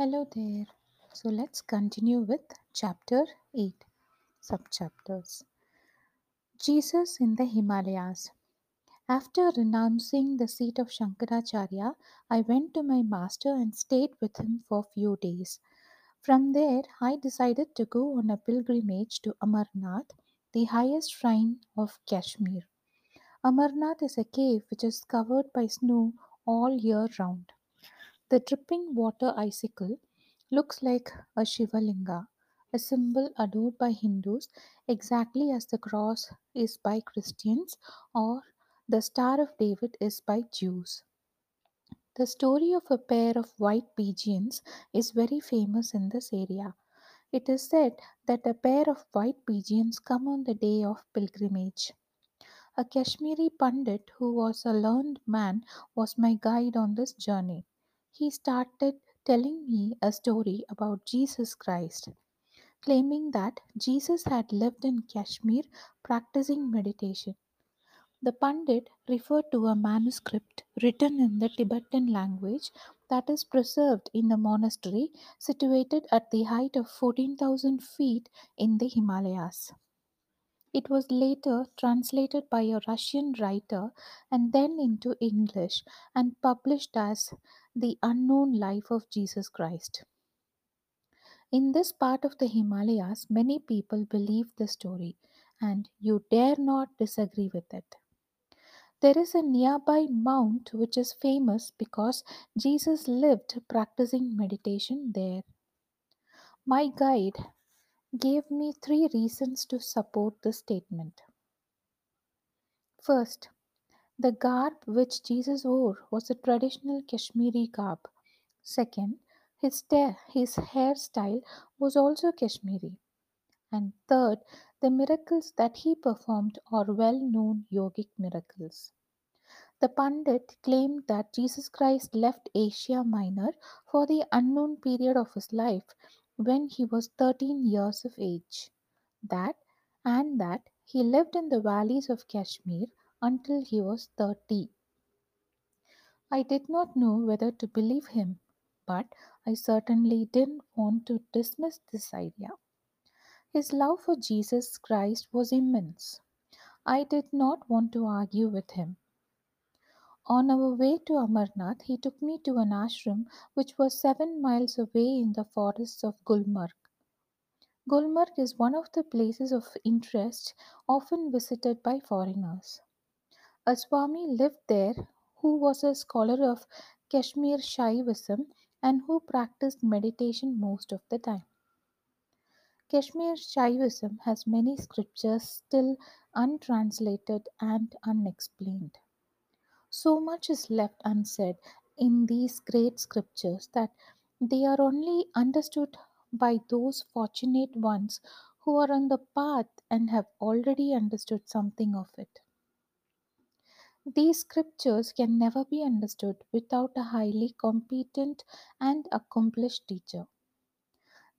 Hello there. So let's continue with chapter 8 subchapters. Jesus in the Himalayas. After renouncing the seat of Shankaracharya, I went to my master and stayed with him for few days. From there, I decided to go on a pilgrimage to Amarnath, the highest shrine of Kashmir. Amarnath is a cave which is covered by snow all year round. The dripping water icicle looks like a Shivalinga, a symbol adored by Hindus exactly as the cross is by Christians or the Star of David is by Jews. The story of a pair of white pigeons is very famous in this area. It is said that a pair of white pigeons come on the day of pilgrimage. A Kashmiri Pandit who was a learned man was my guide on this journey. He started telling me a story about Jesus Christ, claiming that Jesus had lived in Kashmir practicing meditation. The Pandit referred to a manuscript written in the Tibetan language that is preserved in a monastery situated at the height of 14,000 feet in the Himalayas. It was later translated by a Russian writer and then into English and published as The Unknown Life of Jesus Christ. In this part of the Himalayas, many people believe the story, and you dare not disagree with it. There is a nearby mount which is famous because Jesus lived practicing meditation there. My guide gave me three reasons to support this statement. First, the garb which Jesus wore was a traditional Kashmiri garb. Second, his, ta- his hairstyle was also Kashmiri. And third, the miracles that he performed are well known yogic miracles. The Pandit claimed that Jesus Christ left Asia Minor for the unknown period of his life when he was 13 years of age. That and that he lived in the valleys of Kashmir until he was 30. I did not know whether to believe him, but I certainly didn't want to dismiss this idea. His love for Jesus Christ was immense. I did not want to argue with him. On our way to Amarnath, he took me to an ashram which was seven miles away in the forests of Gulmarg. Gulmarg is one of the places of interest often visited by foreigners. A Swami lived there who was a scholar of Kashmir Shaivism and who practiced meditation most of the time. Kashmir Shaivism has many scriptures still untranslated and unexplained. So much is left unsaid in these great scriptures that they are only understood by those fortunate ones who are on the path and have already understood something of it. These scriptures can never be understood without a highly competent and accomplished teacher.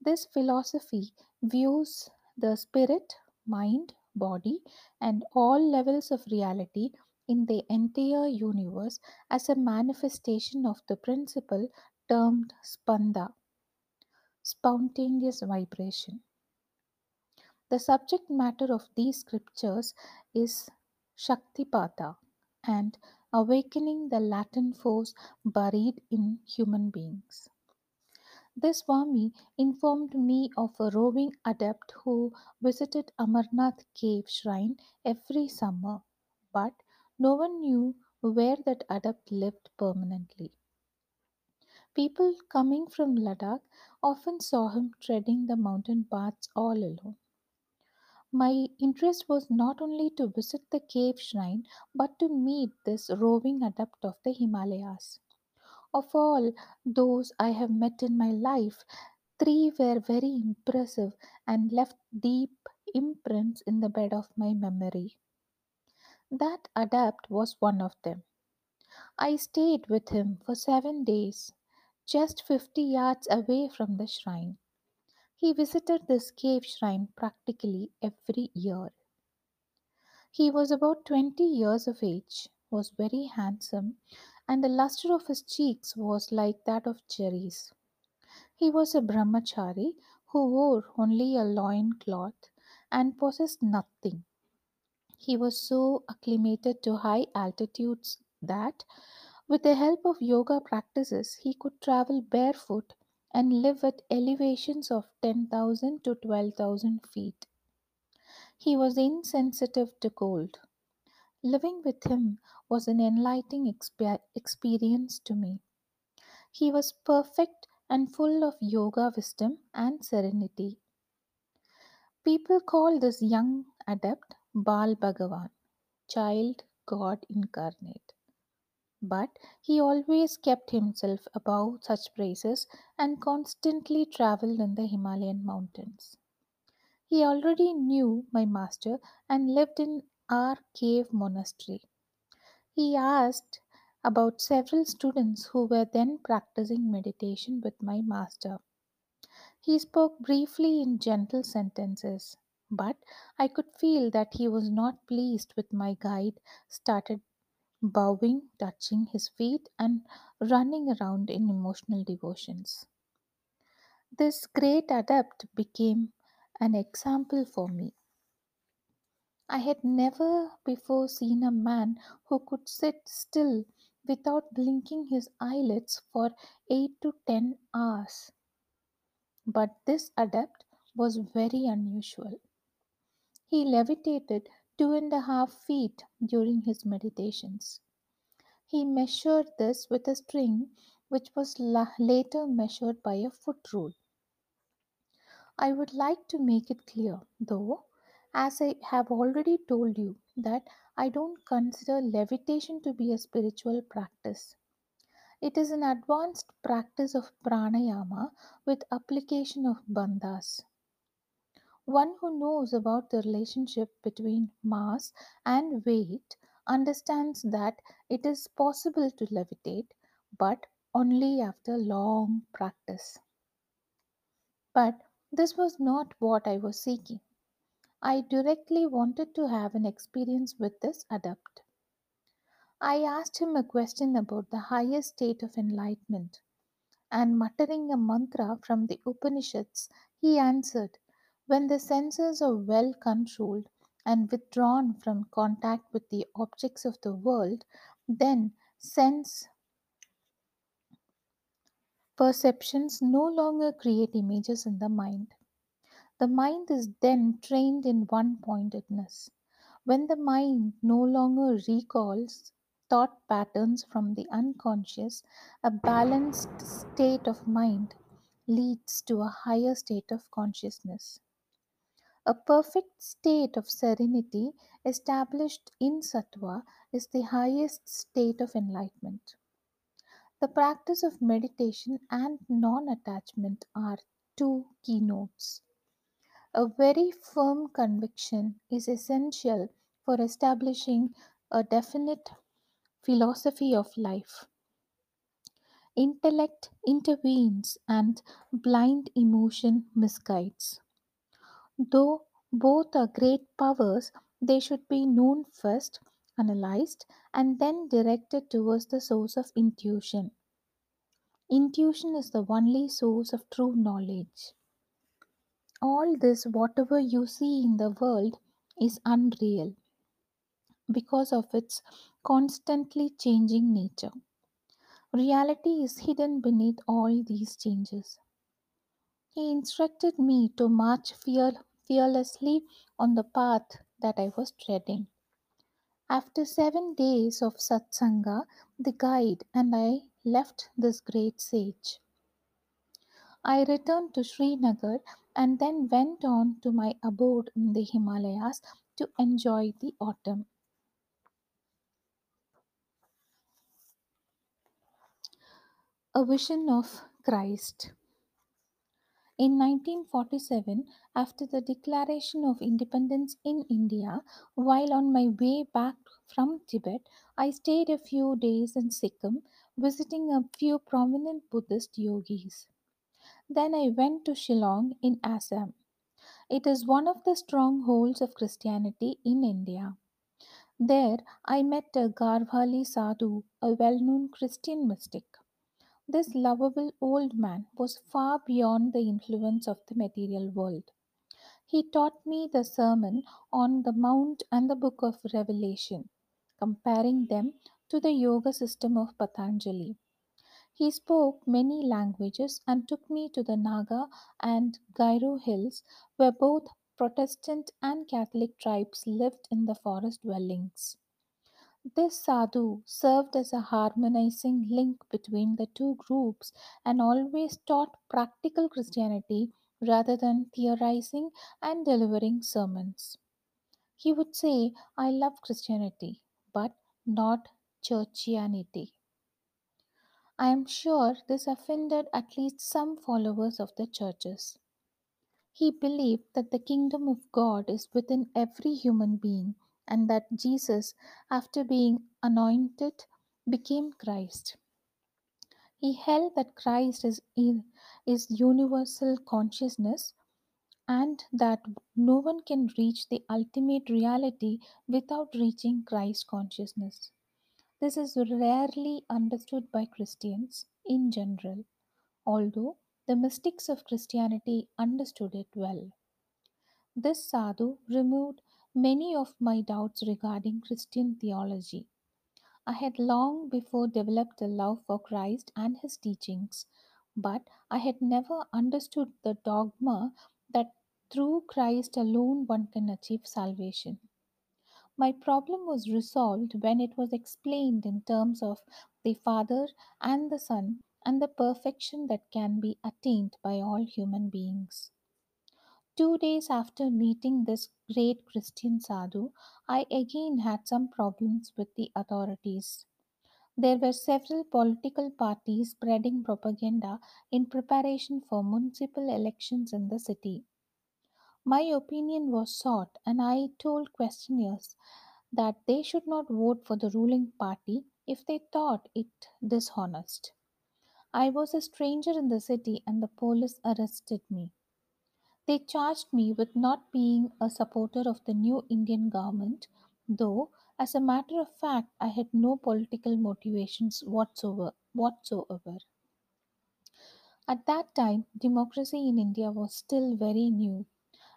This philosophy views the spirit, mind, body, and all levels of reality in the entire universe as a manifestation of the principle termed spanda, spontaneous vibration. The subject matter of these scriptures is Shaktipata and awakening the latent force buried in human beings. This Swami informed me of a roving adept who visited Amarnath cave shrine every summer, but no one knew where that adept lived permanently. People coming from Ladakh often saw him treading the mountain paths all alone. My interest was not only to visit the cave shrine but to meet this roving adept of the Himalayas. Of all those I have met in my life, three were very impressive and left deep imprints in the bed of my memory. That adept was one of them. I stayed with him for seven days, just 50 yards away from the shrine. He visited this cave shrine practically every year. He was about 20 years of age, was very handsome, and the luster of his cheeks was like that of cherries. He was a brahmachari who wore only a loin cloth and possessed nothing. He was so acclimated to high altitudes that, with the help of yoga practices, he could travel barefoot and live at elevations of 10,000 to 12,000 feet. He was insensitive to cold. Living with him was an enlightening expe- experience to me. He was perfect and full of yoga wisdom and serenity. People call this young adept Bal Bhagavan, child God incarnate. But he always kept himself above such praises and constantly traveled in the Himalayan mountains. He already knew my master and lived in our cave monastery. He asked about several students who were then practicing meditation with my master. He spoke briefly in gentle sentences, but I could feel that he was not pleased with my guide started bowing, touching his feet, and running around in emotional devotions. This great adept became an example for me. I had never before seen a man who could sit still without blinking his eyelids for 8 to 10 hours. But this adept was very unusual. He levitated two and a half feet during his meditations. He measured this with a string which was la- later measured by a foot rule. I would like to make it clear, though, as I have already told you, that I don't consider levitation to be a spiritual practice. It is an advanced practice of pranayama with application of bandhas. One who knows about the relationship between mass and weight understands that it is possible to levitate, but only after long practice. But this was not what I was seeking. I directly wanted to have an experience with this adept. I asked him a question about the highest state of enlightenment, and muttering a mantra from the Upanishads, he answered, When the senses are well controlled and withdrawn from contact with the objects of the world, then sense perceptions no longer create images in the mind. The mind is then trained in one pointedness. When the mind no longer recalls thought patterns from the unconscious, a balanced state of mind leads to a higher state of consciousness. A perfect state of serenity established in sattva is the highest state of enlightenment. The practice of meditation and non attachment are two keynotes. A very firm conviction is essential for establishing a definite philosophy of life. Intellect intervenes and blind emotion misguides. Though both are great powers, they should be known first, analyzed, and then directed towards the source of intuition. Intuition is the only source of true knowledge. All this, whatever you see in the world, is unreal because of its constantly changing nature. Reality is hidden beneath all these changes. He instructed me to march fear- fearlessly on the path that I was treading. After seven days of satsanga, the guide and I left this great sage. I returned to Srinagar and then went on to my abode in the Himalayas to enjoy the autumn. A vision of Christ. In 1947, after the declaration of independence in India, while on my way back from Tibet, I stayed a few days in Sikkim visiting a few prominent Buddhist yogis. Then I went to Shillong in Assam. It is one of the strongholds of Christianity in India. There I met a Garhwali Sadhu, a well known Christian mystic. This lovable old man was far beyond the influence of the material world. He taught me the Sermon on the Mount and the Book of Revelation, comparing them to the yoga system of Patanjali. He spoke many languages and took me to the Naga and Garo hills, where both Protestant and Catholic tribes lived in the forest dwellings. This sadhu served as a harmonizing link between the two groups and always taught practical Christianity rather than theorizing and delivering sermons. He would say, I love Christianity, but not churchianity. I am sure this offended at least some followers of the churches. He believed that the kingdom of God is within every human being and that Jesus, after being anointed, became Christ. He held that Christ is, is universal consciousness and that no one can reach the ultimate reality without reaching Christ consciousness. This is rarely understood by Christians in general, although the mystics of Christianity understood it well. This sadhu removed many of my doubts regarding Christian theology. I had long before developed a love for Christ and his teachings, but I had never understood the dogma that through Christ alone one can achieve salvation. My problem was resolved when it was explained in terms of the Father and the Son and the perfection that can be attained by all human beings. Two days after meeting this great Christian sadhu, I again had some problems with the authorities. There were several political parties spreading propaganda in preparation for municipal elections in the city. My opinion was sought, and I told questioners that they should not vote for the ruling party if they thought it dishonest. I was a stranger in the city, and the police arrested me. They charged me with not being a supporter of the new Indian government, though, as a matter of fact, I had no political motivations whatsoever. whatsoever. At that time, democracy in India was still very new,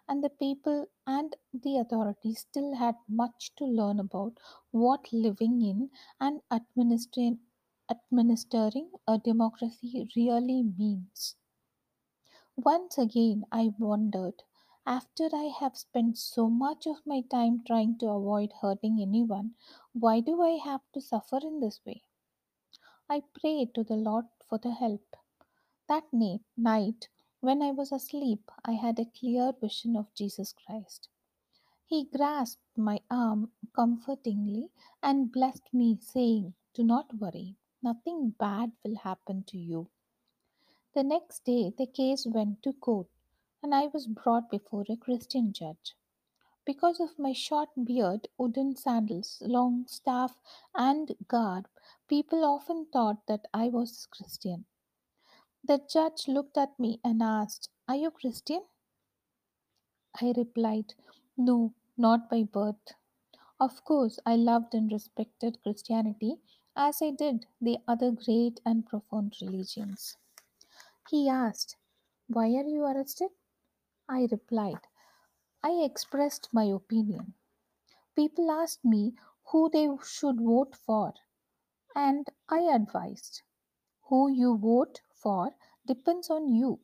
and the people and the authorities still had much to learn about what living in and administering, administering a democracy really means. Once again, I wondered after I have spent so much of my time trying to avoid hurting anyone, why do I have to suffer in this way? I prayed to the Lord for the help. That night, when I was asleep, I had a clear vision of Jesus Christ. He grasped my arm comfortingly and blessed me, saying, Do not worry, nothing bad will happen to you. The next day, the case went to court, and I was brought before a Christian judge. Because of my short beard, wooden sandals, long staff, and garb, people often thought that I was Christian. The judge looked at me and asked, Are you Christian? I replied, No, not by birth. Of course, I loved and respected Christianity as I did the other great and profound religions. He asked, Why are you arrested? I replied, I expressed my opinion. People asked me who they should vote for, and I advised, Who you vote for depends on you.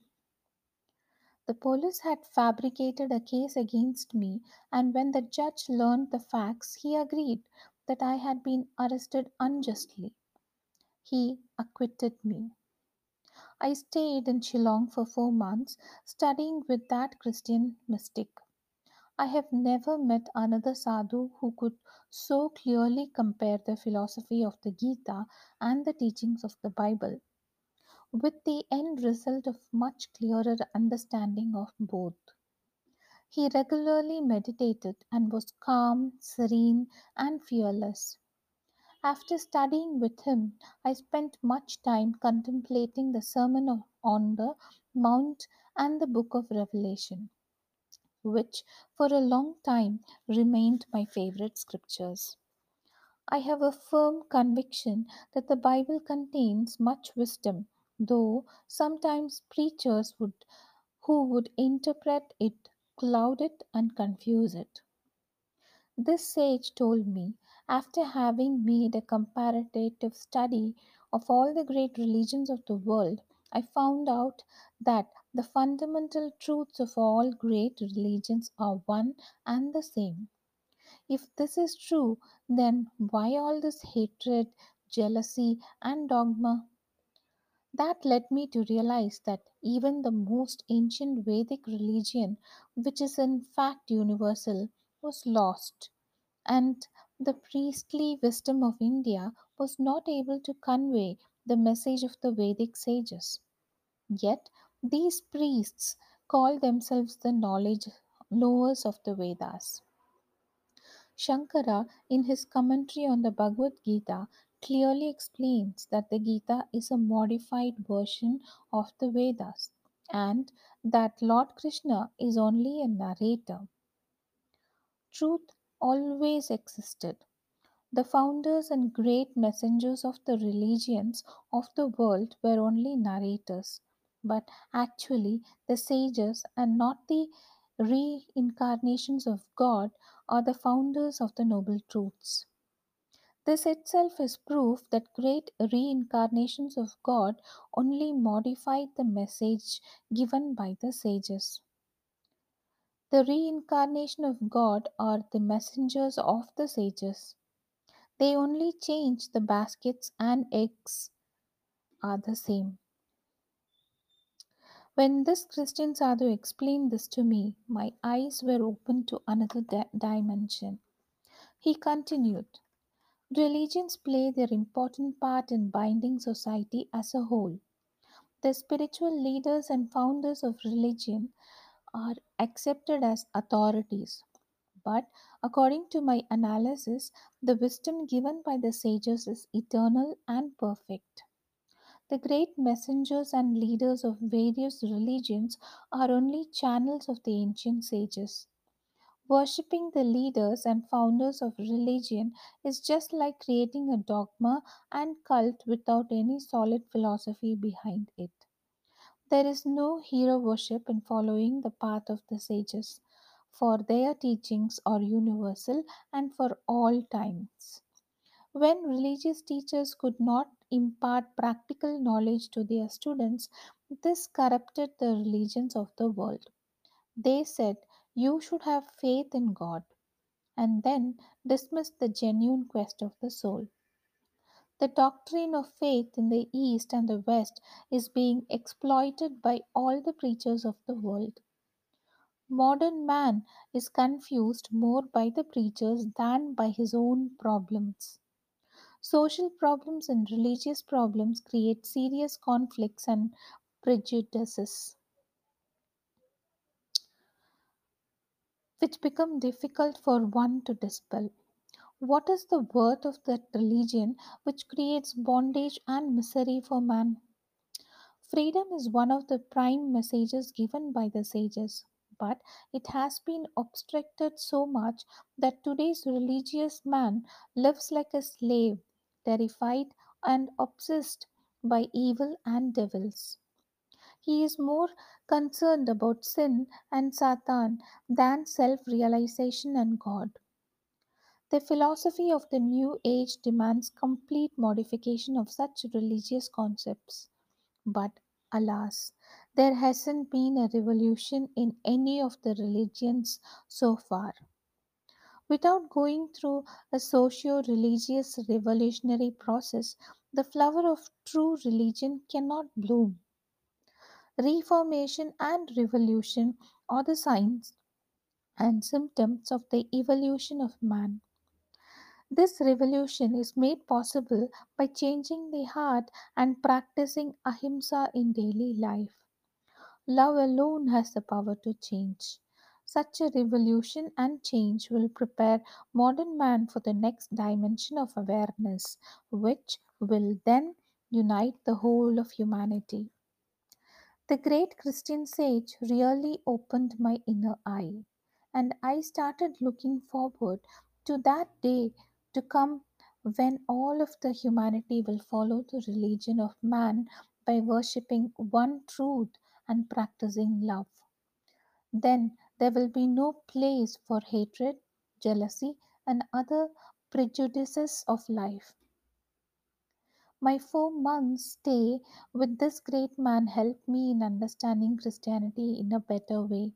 The police had fabricated a case against me, and when the judge learned the facts, he agreed that I had been arrested unjustly. He acquitted me. I stayed in Shillong for four months, studying with that Christian mystic. I have never met another sadhu who could so clearly compare the philosophy of the Gita and the teachings of the Bible, with the end result of much clearer understanding of both. He regularly meditated and was calm, serene, and fearless. After studying with him, I spent much time contemplating the Sermon on the Mount and the Book of Revelation, which for a long time remained my favorite scriptures. I have a firm conviction that the Bible contains much wisdom though sometimes preachers would who would interpret it, cloud it, and confuse it. This sage told me, after having made a comparative study of all the great religions of the world, I found out that the fundamental truths of all great religions are one and the same. If this is true, then why all this hatred, jealousy, and dogma? That led me to realize that even the most ancient Vedic religion, which is in fact universal, was lost, and the priestly wisdom of India was not able to convey the message of the Vedic sages. Yet these priests call themselves the knowledge knowers of the Vedas. Shankara, in his commentary on the Bhagavad Gita, clearly explains that the Gita is a modified version of the Vedas and that Lord Krishna is only a narrator. Truth always existed. The founders and great messengers of the religions of the world were only narrators, but actually the sages and not the reincarnations of God are the founders of the noble truths. This itself is proof that great reincarnations of God only modified the message given by the sages. The reincarnation of God are the messengers of the sages. They only change the baskets and eggs are the same. When this Christian Sadhu explained this to me, my eyes were opened to another di- dimension. He continued, Religions play their important part in binding society as a whole. The spiritual leaders and founders of religion are accepted as authorities. But according to my analysis, the wisdom given by the sages is eternal and perfect. The great messengers and leaders of various religions are only channels of the ancient sages. Worshipping the leaders and founders of religion is just like creating a dogma and cult without any solid philosophy behind it. There is no hero worship in following the path of the sages, for their teachings are universal and for all times. When religious teachers could not impart practical knowledge to their students, this corrupted the religions of the world. They said, You should have faith in God, and then dismissed the genuine quest of the soul. The doctrine of faith in the East and the West is being exploited by all the preachers of the world. Modern man is confused more by the preachers than by his own problems. Social problems and religious problems create serious conflicts and prejudices, which become difficult for one to dispel. What is the worth of that religion which creates bondage and misery for man? Freedom is one of the prime messages given by the sages, but it has been obstructed so much that today's religious man lives like a slave, terrified and obsessed by evil and devils. He is more concerned about sin and Satan than self realization and God. The philosophy of the New Age demands complete modification of such religious concepts. But alas, there hasn't been a revolution in any of the religions so far. Without going through a socio religious revolutionary process, the flower of true religion cannot bloom. Reformation and revolution are the signs and symptoms of the evolution of man. This revolution is made possible by changing the heart and practicing ahimsa in daily life. Love alone has the power to change. Such a revolution and change will prepare modern man for the next dimension of awareness, which will then unite the whole of humanity. The great Christian sage really opened my inner eye, and I started looking forward to that day to come when all of the humanity will follow the religion of man by worshipping one truth and practicing love. Then there will be no place for hatred, jealousy, and other prejudices of life. My four months' stay with this great man helped me in understanding Christianity in a better way.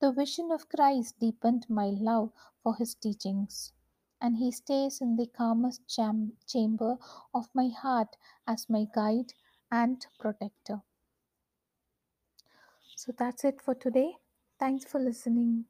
The vision of Christ deepened my love for his teachings, and he stays in the calmest cham- chamber of my heart as my guide and protector. So that's it for today. Thanks for listening.